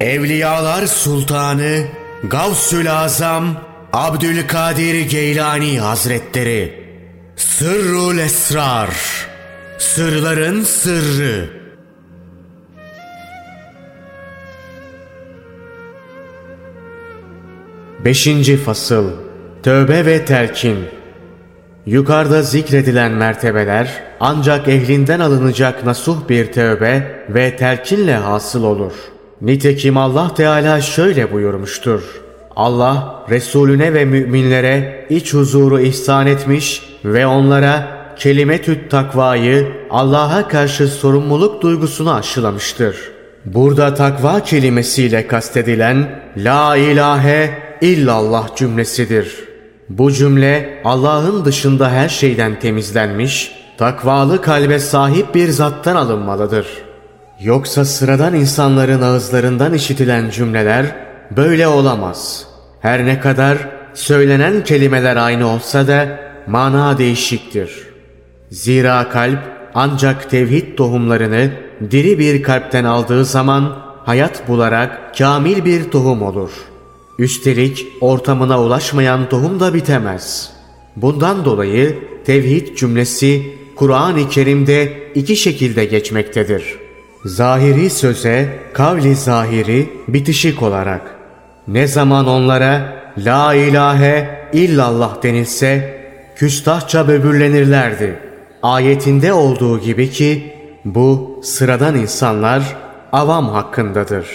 Evliyalar Sultanı Gavsül Azam Abdülkadir Geylani Hazretleri. Sırrul Esrar. Sırların Sırrı. Beşinci Fasıl. Tövbe ve Telkin Yukarıda zikredilen mertebeler ancak ehlinden alınacak nasuh bir tövbe ve telkinle hasıl olur. Nitekim Allah Teala şöyle buyurmuştur. Allah Resulüne ve müminlere iç huzuru ihsan etmiş ve onlara kelimetüt takvayı Allah'a karşı sorumluluk duygusunu aşılamıştır. Burada takva kelimesiyle kastedilen La ilahe illallah cümlesidir. Bu cümle Allah'ın dışında her şeyden temizlenmiş, takvalı kalbe sahip bir zattan alınmalıdır. Yoksa sıradan insanların ağızlarından işitilen cümleler böyle olamaz. Her ne kadar söylenen kelimeler aynı olsa da mana değişiktir. Zira kalp ancak tevhid tohumlarını diri bir kalpten aldığı zaman hayat bularak kamil bir tohum olur.'' Üstelik ortamına ulaşmayan tohum da bitemez. Bundan dolayı tevhid cümlesi Kur'an-ı Kerim'de iki şekilde geçmektedir. Zahiri söze, kavli zahiri bitişik olarak. Ne zaman onlara La ilahe illallah denilse küstahça böbürlenirlerdi. Ayetinde olduğu gibi ki bu sıradan insanlar avam hakkındadır.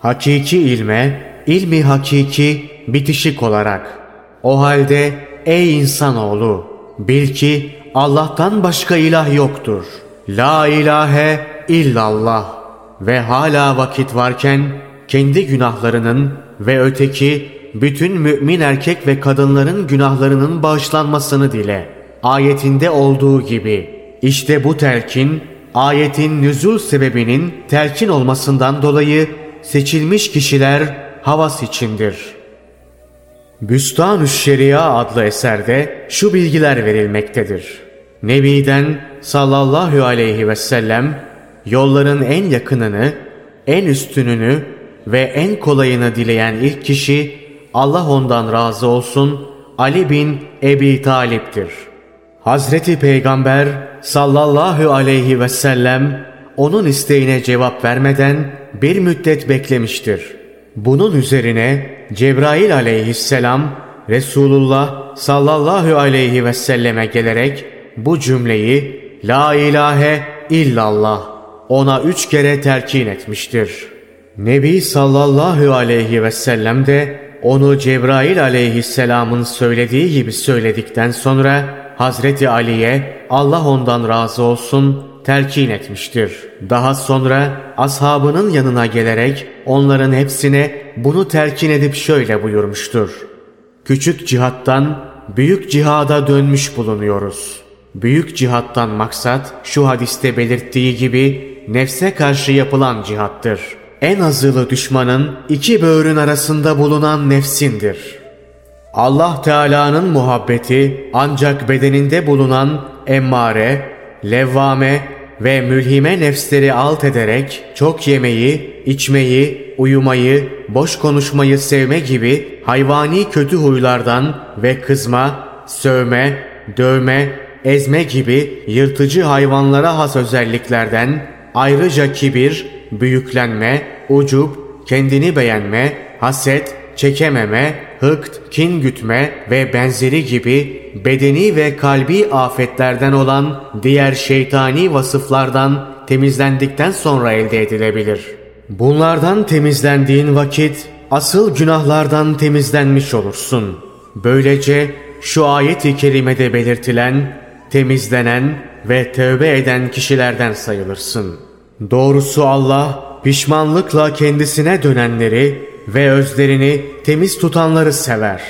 Hakiki ilme ilmi hakiki bitişik olarak. O halde ey insanoğlu bil ki Allah'tan başka ilah yoktur. La ilahe illallah ve hala vakit varken kendi günahlarının ve öteki bütün mümin erkek ve kadınların günahlarının bağışlanmasını dile. Ayetinde olduğu gibi. İşte bu telkin ayetin nüzul sebebinin telkin olmasından dolayı seçilmiş kişiler havas içindir. Büstanü Şeria adlı eserde şu bilgiler verilmektedir. Nebi'den sallallahu aleyhi ve sellem yolların en yakınını, en üstününü ve en kolayını dileyen ilk kişi Allah ondan razı olsun Ali bin Ebi Talip'tir. Hazreti Peygamber sallallahu aleyhi ve sellem onun isteğine cevap vermeden bir müddet beklemiştir.'' Bunun üzerine Cebrail aleyhisselam Resulullah sallallahu aleyhi ve selleme gelerek bu cümleyi La ilahe illallah ona üç kere terkin etmiştir. Nebi sallallahu aleyhi ve sellem de onu Cebrail aleyhisselamın söylediği gibi söyledikten sonra Hazreti Ali'ye Allah ondan razı olsun telkin etmiştir. Daha sonra ashabının yanına gelerek onların hepsine bunu telkin edip şöyle buyurmuştur. Küçük cihattan büyük cihada dönmüş bulunuyoruz. Büyük cihattan maksat şu hadiste belirttiği gibi nefse karşı yapılan cihattır. En azılı düşmanın iki böğrün arasında bulunan nefsindir. Allah Teala'nın muhabbeti ancak bedeninde bulunan emmare, levvame ve mülhime nefsleri alt ederek çok yemeyi, içmeyi, uyumayı, boş konuşmayı sevme gibi hayvani kötü huylardan ve kızma, sövme, dövme, ezme gibi yırtıcı hayvanlara has özelliklerden ayrıca kibir, büyüklenme, ucup, kendini beğenme, haset, çekememe, hıkt, kin gütme ve benzeri gibi bedeni ve kalbi afetlerden olan diğer şeytani vasıflardan temizlendikten sonra elde edilebilir. Bunlardan temizlendiğin vakit asıl günahlardan temizlenmiş olursun. Böylece şu ayet-i kerimede belirtilen, temizlenen ve tövbe eden kişilerden sayılırsın. Doğrusu Allah pişmanlıkla kendisine dönenleri ve özlerini temiz tutanları sever.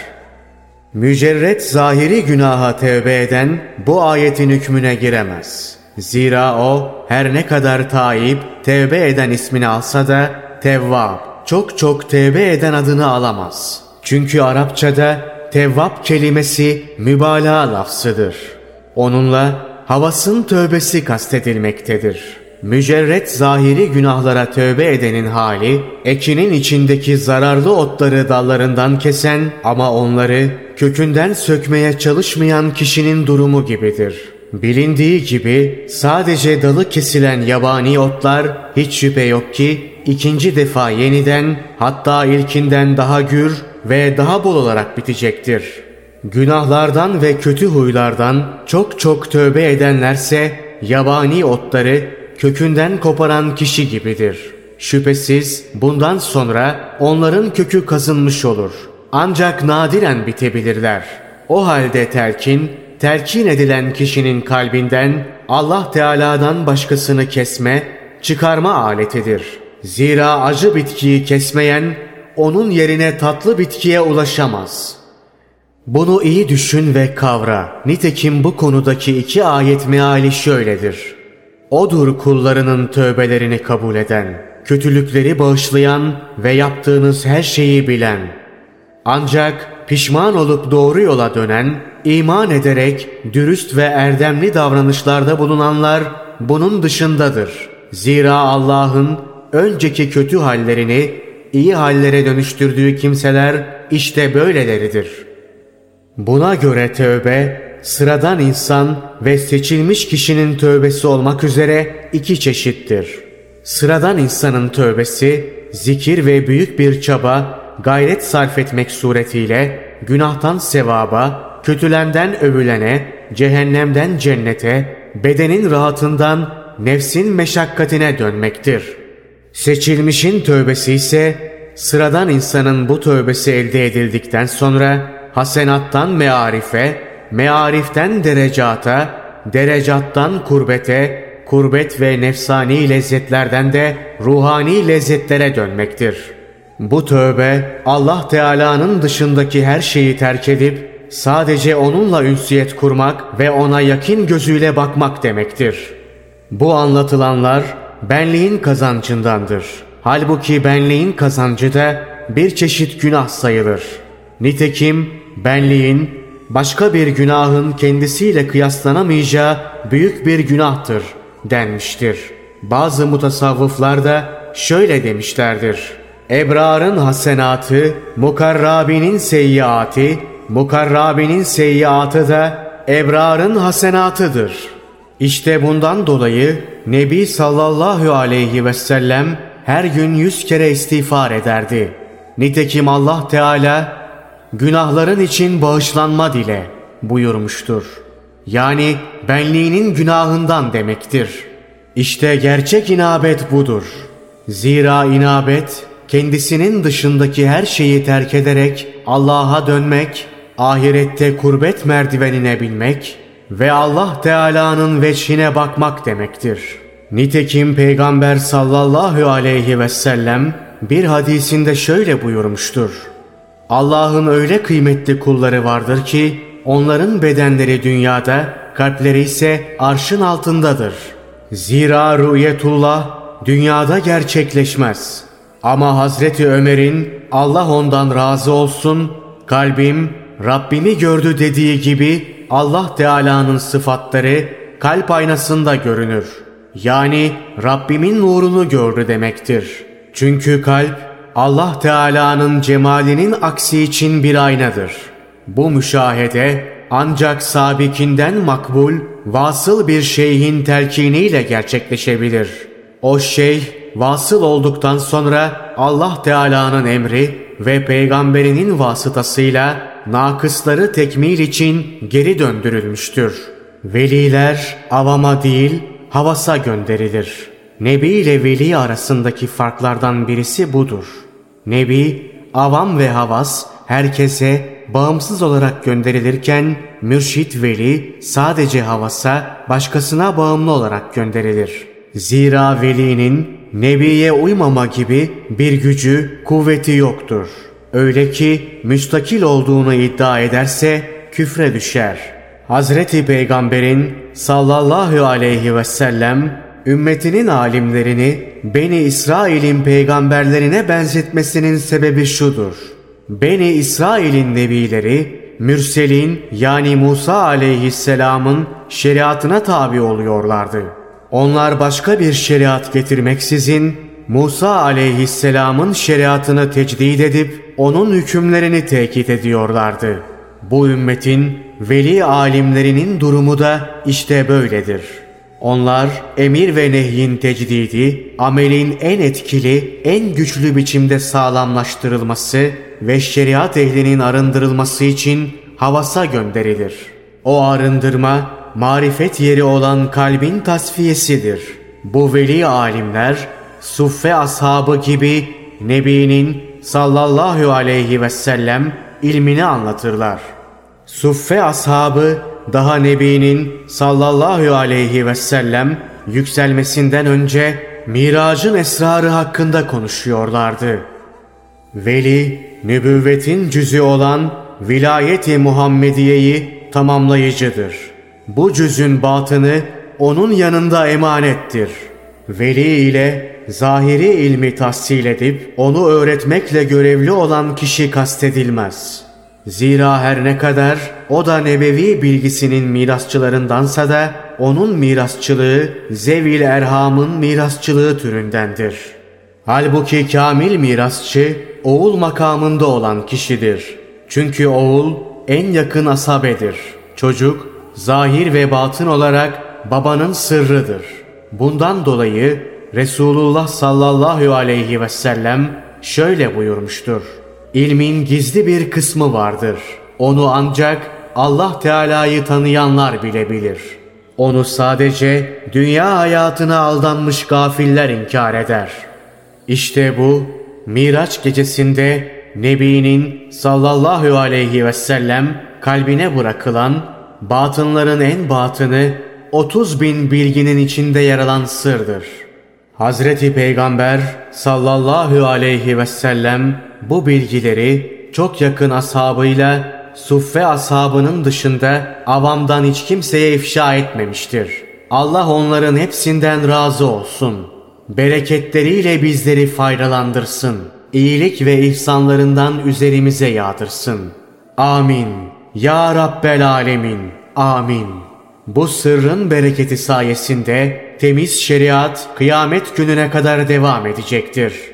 Mücerret zahiri günaha tevbe eden bu ayetin hükmüne giremez. Zira o her ne kadar taib, tevbe eden ismini alsa da tevvab, çok çok tevbe eden adını alamaz. Çünkü Arapçada tevvab kelimesi mübalağa lafzıdır. Onunla havasın tövbesi kastedilmektedir. Mücerret zahiri günahlara tövbe edenin hali, ekinin içindeki zararlı otları dallarından kesen ama onları kökünden sökmeye çalışmayan kişinin durumu gibidir. Bilindiği gibi sadece dalı kesilen yabani otlar hiç şüphe yok ki ikinci defa yeniden hatta ilkinden daha gür ve daha bol olarak bitecektir. Günahlardan ve kötü huylardan çok çok tövbe edenlerse yabani otları kökünden koparan kişi gibidir. Şüphesiz bundan sonra onların kökü kazınmış olur. Ancak nadiren bitebilirler. O halde telkin, telkin edilen kişinin kalbinden Allah Teala'dan başkasını kesme, çıkarma aletidir. Zira acı bitkiyi kesmeyen onun yerine tatlı bitkiye ulaşamaz. Bunu iyi düşün ve kavra. Nitekim bu konudaki iki ayet meali şöyledir. Odur kullarının tövbelerini kabul eden, kötülükleri bağışlayan ve yaptığınız her şeyi bilen. Ancak pişman olup doğru yola dönen, iman ederek dürüst ve erdemli davranışlarda bulunanlar bunun dışındadır. Zira Allah'ın önceki kötü hallerini iyi hallere dönüştürdüğü kimseler işte böyleleridir. Buna göre tövbe sıradan insan ve seçilmiş kişinin tövbesi olmak üzere iki çeşittir. Sıradan insanın tövbesi zikir ve büyük bir çaba, gayret sarf etmek suretiyle günahtan sevaba, kötülenden övülene, cehennemden cennete, bedenin rahatından nefsin meşakkatine dönmektir. Seçilmişin tövbesi ise sıradan insanın bu tövbesi elde edildikten sonra hasenattan mearife, meariften derecata, derecattan kurbete, kurbet ve nefsani lezzetlerden de ruhani lezzetlere dönmektir. Bu tövbe Allah Teala'nın dışındaki her şeyi terk edip sadece onunla ünsiyet kurmak ve ona yakin gözüyle bakmak demektir. Bu anlatılanlar benliğin kazancındandır. Halbuki benliğin kazancı da bir çeşit günah sayılır. Nitekim benliğin başka bir günahın kendisiyle kıyaslanamayacağı büyük bir günahtır denmiştir. Bazı mutasavvıflar da şöyle demişlerdir. Ebrarın hasenatı, mukarrabinin seyyiatı, mukarrabinin seyyiatı da ebrarın hasenatıdır. İşte bundan dolayı Nebi sallallahu aleyhi ve sellem her gün yüz kere istiğfar ederdi. Nitekim Allah Teala günahların için bağışlanma dile buyurmuştur. Yani benliğinin günahından demektir. İşte gerçek inabet budur. Zira inabet kendisinin dışındaki her şeyi terk ederek Allah'a dönmek, ahirette kurbet merdivenine binmek ve Allah Teala'nın veçhine bakmak demektir. Nitekim Peygamber sallallahu aleyhi ve sellem bir hadisinde şöyle buyurmuştur. Allah'ın öyle kıymetli kulları vardır ki onların bedenleri dünyada, kalpleri ise arşın altındadır. Zira rüyetullah dünyada gerçekleşmez. Ama Hazreti Ömer'in Allah ondan razı olsun, kalbim Rabbimi gördü dediği gibi Allah Teala'nın sıfatları kalp aynasında görünür. Yani Rabbimin nurunu gördü demektir. Çünkü kalp Allah Teala'nın cemalinin aksi için bir aynadır. Bu müşahede ancak sabikinden makbul, vasıl bir şeyhin telkiniyle gerçekleşebilir. O şeyh vasıl olduktan sonra Allah Teala'nın emri ve peygamberinin vasıtasıyla nakısları tekmil için geri döndürülmüştür. Veliler avama değil havasa gönderilir. Nebi ile veli arasındaki farklardan birisi budur. Nebi, avam ve havas herkese bağımsız olarak gönderilirken mürşit veli sadece havasa başkasına bağımlı olarak gönderilir. Zira velinin nebiye uymama gibi bir gücü, kuvveti yoktur. Öyle ki müstakil olduğunu iddia ederse küfre düşer. Hazreti Peygamber'in sallallahu aleyhi ve sellem ümmetinin alimlerini Beni İsrail'in peygamberlerine benzetmesinin sebebi şudur. Beni İsrail'in nebileri Mürselin yani Musa aleyhisselamın şeriatına tabi oluyorlardı. Onlar başka bir şeriat getirmeksizin Musa aleyhisselamın şeriatını tecdid edip onun hükümlerini tekit ediyorlardı. Bu ümmetin veli alimlerinin durumu da işte böyledir. Onlar emir ve nehyin tecdidi, amelin en etkili, en güçlü biçimde sağlamlaştırılması ve şeriat ehlinin arındırılması için havasa gönderilir. O arındırma, marifet yeri olan kalbin tasfiyesidir. Bu veli alimler, suffe ashabı gibi Nebi'nin sallallahu aleyhi ve sellem ilmini anlatırlar. Suffe ashabı daha Nebi'nin sallallahu aleyhi ve sellem yükselmesinden önce miracın esrarı hakkında konuşuyorlardı. Veli, nübüvvetin cüzü olan vilayeti Muhammediye'yi tamamlayıcıdır. Bu cüzün batını onun yanında emanettir. Veli ile zahiri ilmi tahsil edip onu öğretmekle görevli olan kişi kastedilmez. Zira her ne kadar o da nebevi bilgisinin mirasçılarındansa da onun mirasçılığı Zevil Erham'ın mirasçılığı türündendir. Halbuki kamil mirasçı oğul makamında olan kişidir. Çünkü oğul en yakın asabedir. Çocuk zahir ve batın olarak babanın sırrıdır. Bundan dolayı Resulullah sallallahu aleyhi ve sellem şöyle buyurmuştur. İlmin gizli bir kısmı vardır. Onu ancak Allah Teala'yı tanıyanlar bilebilir. Onu sadece dünya hayatına aldanmış gafiller inkar eder. İşte bu Miraç gecesinde Nebi'nin sallallahu aleyhi ve sellem kalbine bırakılan batınların en batını 30 bin bilginin içinde yer alan sırdır. Hazreti Peygamber sallallahu aleyhi ve sellem bu bilgileri çok yakın ashabıyla suffe ashabının dışında avamdan hiç kimseye ifşa etmemiştir. Allah onların hepsinden razı olsun. Bereketleriyle bizleri faydalandırsın. İyilik ve ihsanlarından üzerimize yağdırsın. Amin. Ya Rabbel Alemin. Amin. Bu sırrın bereketi sayesinde temiz şeriat kıyamet gününe kadar devam edecektir.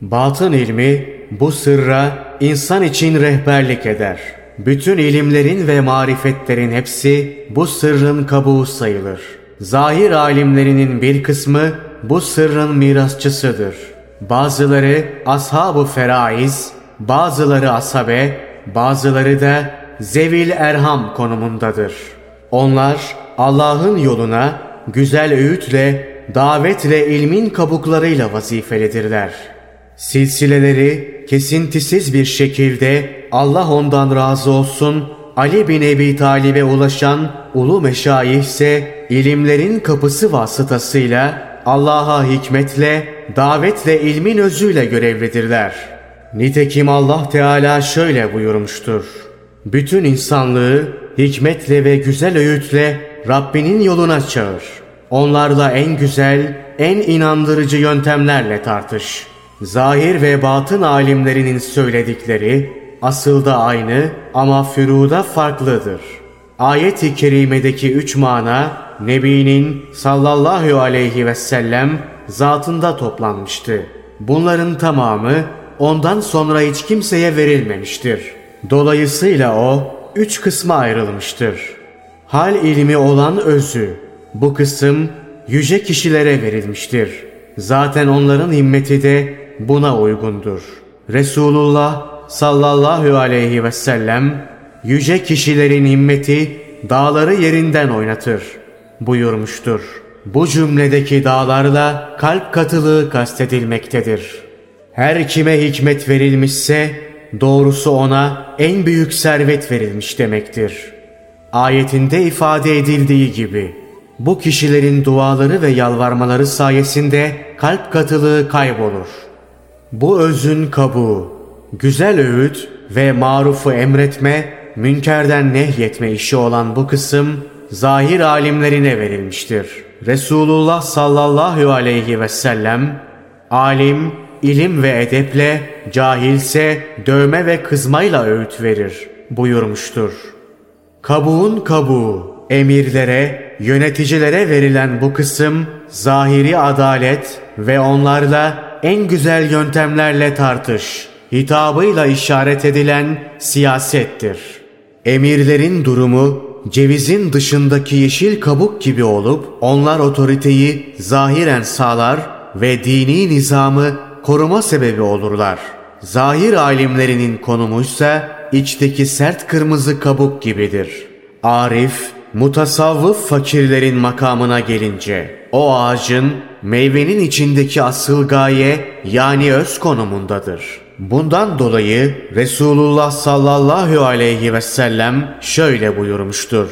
Batın ilmi bu sırra insan için rehberlik eder. Bütün ilimlerin ve marifetlerin hepsi bu sırrın kabuğu sayılır. Zahir alimlerinin bir kısmı bu sırrın mirasçısıdır. Bazıları ashab-ı feraiz, bazıları asabe, bazıları da zevil erham konumundadır. Onlar Allah'ın yoluna güzel öğütle, davetle ilmin kabuklarıyla vazifelidirler. Silsileleri kesintisiz bir şekilde Allah ondan razı olsun Ali bin Ebi Talib'e ulaşan ulu meşayih ise ilimlerin kapısı vasıtasıyla Allah'a hikmetle, davetle ilmin özüyle görevlidirler. Nitekim Allah Teala şöyle buyurmuştur. Bütün insanlığı hikmetle ve güzel öğütle Rabbinin yoluna çağır. Onlarla en güzel, en inandırıcı yöntemlerle tartış. Zahir ve batın alimlerinin söyledikleri asılda aynı ama füruda farklıdır. Ayet-i kerimedeki üç mana Nebi'nin sallallahu aleyhi ve sellem zatında toplanmıştı. Bunların tamamı ondan sonra hiç kimseye verilmemiştir. Dolayısıyla o üç kısma ayrılmıştır. Hal ilmi olan özü. Bu kısım yüce kişilere verilmiştir. Zaten onların himmeti de buna uygundur. Resulullah sallallahu aleyhi ve sellem yüce kişilerin himmeti dağları yerinden oynatır buyurmuştur. Bu cümledeki dağlarla kalp katılığı kastedilmektedir. Her kime hikmet verilmişse doğrusu ona en büyük servet verilmiş demektir.'' Ayetinde ifade edildiği gibi bu kişilerin duaları ve yalvarmaları sayesinde kalp katılığı kaybolur. Bu özün kabuğu, güzel öğüt ve marufu emretme, münkerden nehyetme işi olan bu kısım zahir alimlerine verilmiştir. Resulullah sallallahu aleyhi ve sellem alim, ilim ve edeple, cahilse dövme ve kızmayla öğüt verir buyurmuştur. Kabuğun kabuğu, Emirlere, yöneticilere verilen bu kısım zahiri adalet ve onlarla en güzel yöntemlerle tartış hitabıyla işaret edilen siyasettir. Emirlerin durumu cevizin dışındaki yeşil kabuk gibi olup onlar otoriteyi zahiren sağlar ve dini nizamı koruma sebebi olurlar. Zahir alimlerinin konumuysa içteki sert kırmızı kabuk gibidir. Arif, mutasavvıf fakirlerin makamına gelince o ağacın meyvenin içindeki asıl gaye yani öz konumundadır. Bundan dolayı Resulullah sallallahu aleyhi ve sellem şöyle buyurmuştur.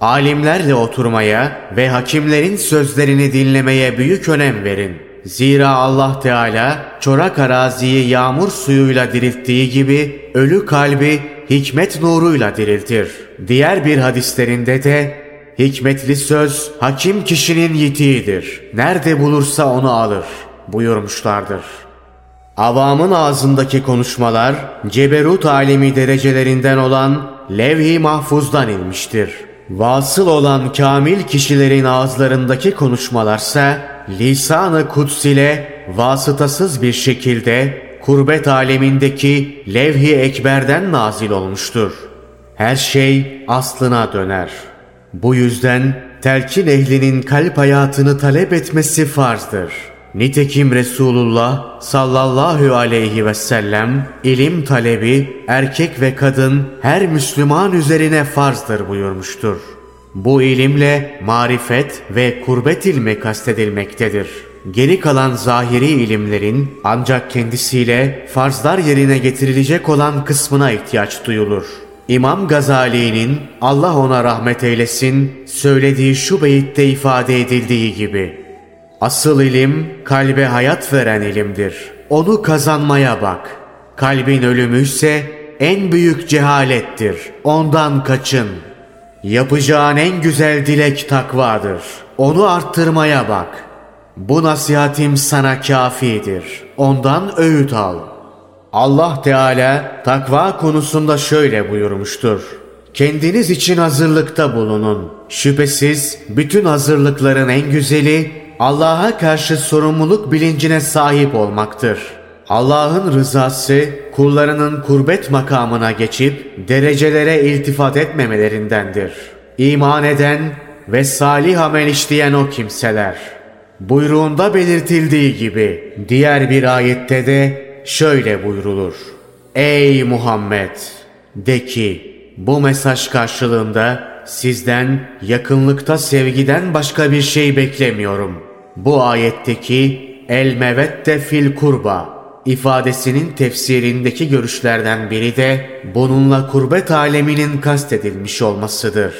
Alimlerle oturmaya ve hakimlerin sözlerini dinlemeye büyük önem verin. Zira Allah Teala çorak araziyi yağmur suyuyla dirilttiği gibi ölü kalbi hikmet nuruyla diriltir. Diğer bir hadislerinde de hikmetli söz hakim kişinin yitiğidir. Nerede bulursa onu alır buyurmuşlardır. Avamın ağzındaki konuşmalar ceberut alemi derecelerinden olan levh-i mahfuzdan inmiştir. Vasıl olan kamil kişilerin ağızlarındaki konuşmalarsa lisan-ı kuds ile vasıtasız bir şekilde kurbet alemindeki levh-i ekberden nazil olmuştur. Her şey aslına döner. Bu yüzden telkin ehlinin kalp hayatını talep etmesi farzdır.'' Nitekim Resulullah sallallahu aleyhi ve sellem ilim talebi erkek ve kadın her Müslüman üzerine farzdır buyurmuştur. Bu ilimle marifet ve kurbet ilmi kastedilmektedir. Geri kalan zahiri ilimlerin ancak kendisiyle farzlar yerine getirilecek olan kısmına ihtiyaç duyulur. İmam Gazali'nin Allah ona rahmet eylesin söylediği şu beyitte ifade edildiği gibi Asıl ilim kalbe hayat veren ilimdir. Onu kazanmaya bak. Kalbin ölümü ise en büyük cehalettir. Ondan kaçın. Yapacağın en güzel dilek takvadır. Onu arttırmaya bak. Bu nasihatim sana kafidir. Ondan öğüt al. Allah Teala takva konusunda şöyle buyurmuştur. Kendiniz için hazırlıkta bulunun. Şüphesiz bütün hazırlıkların en güzeli Allah'a karşı sorumluluk bilincine sahip olmaktır. Allah'ın rızası kullarının kurbet makamına geçip derecelere iltifat etmemelerindendir. İman eden ve salih amel işleyen o kimseler. Buyruğunda belirtildiği gibi diğer bir ayette de şöyle buyrulur. Ey Muhammed! De ki bu mesaj karşılığında sizden yakınlıkta sevgiden başka bir şey beklemiyorum.'' Bu ayetteki el mevette fil kurba ifadesinin tefsirindeki görüşlerden biri de bununla kurbet aleminin kastedilmiş olmasıdır.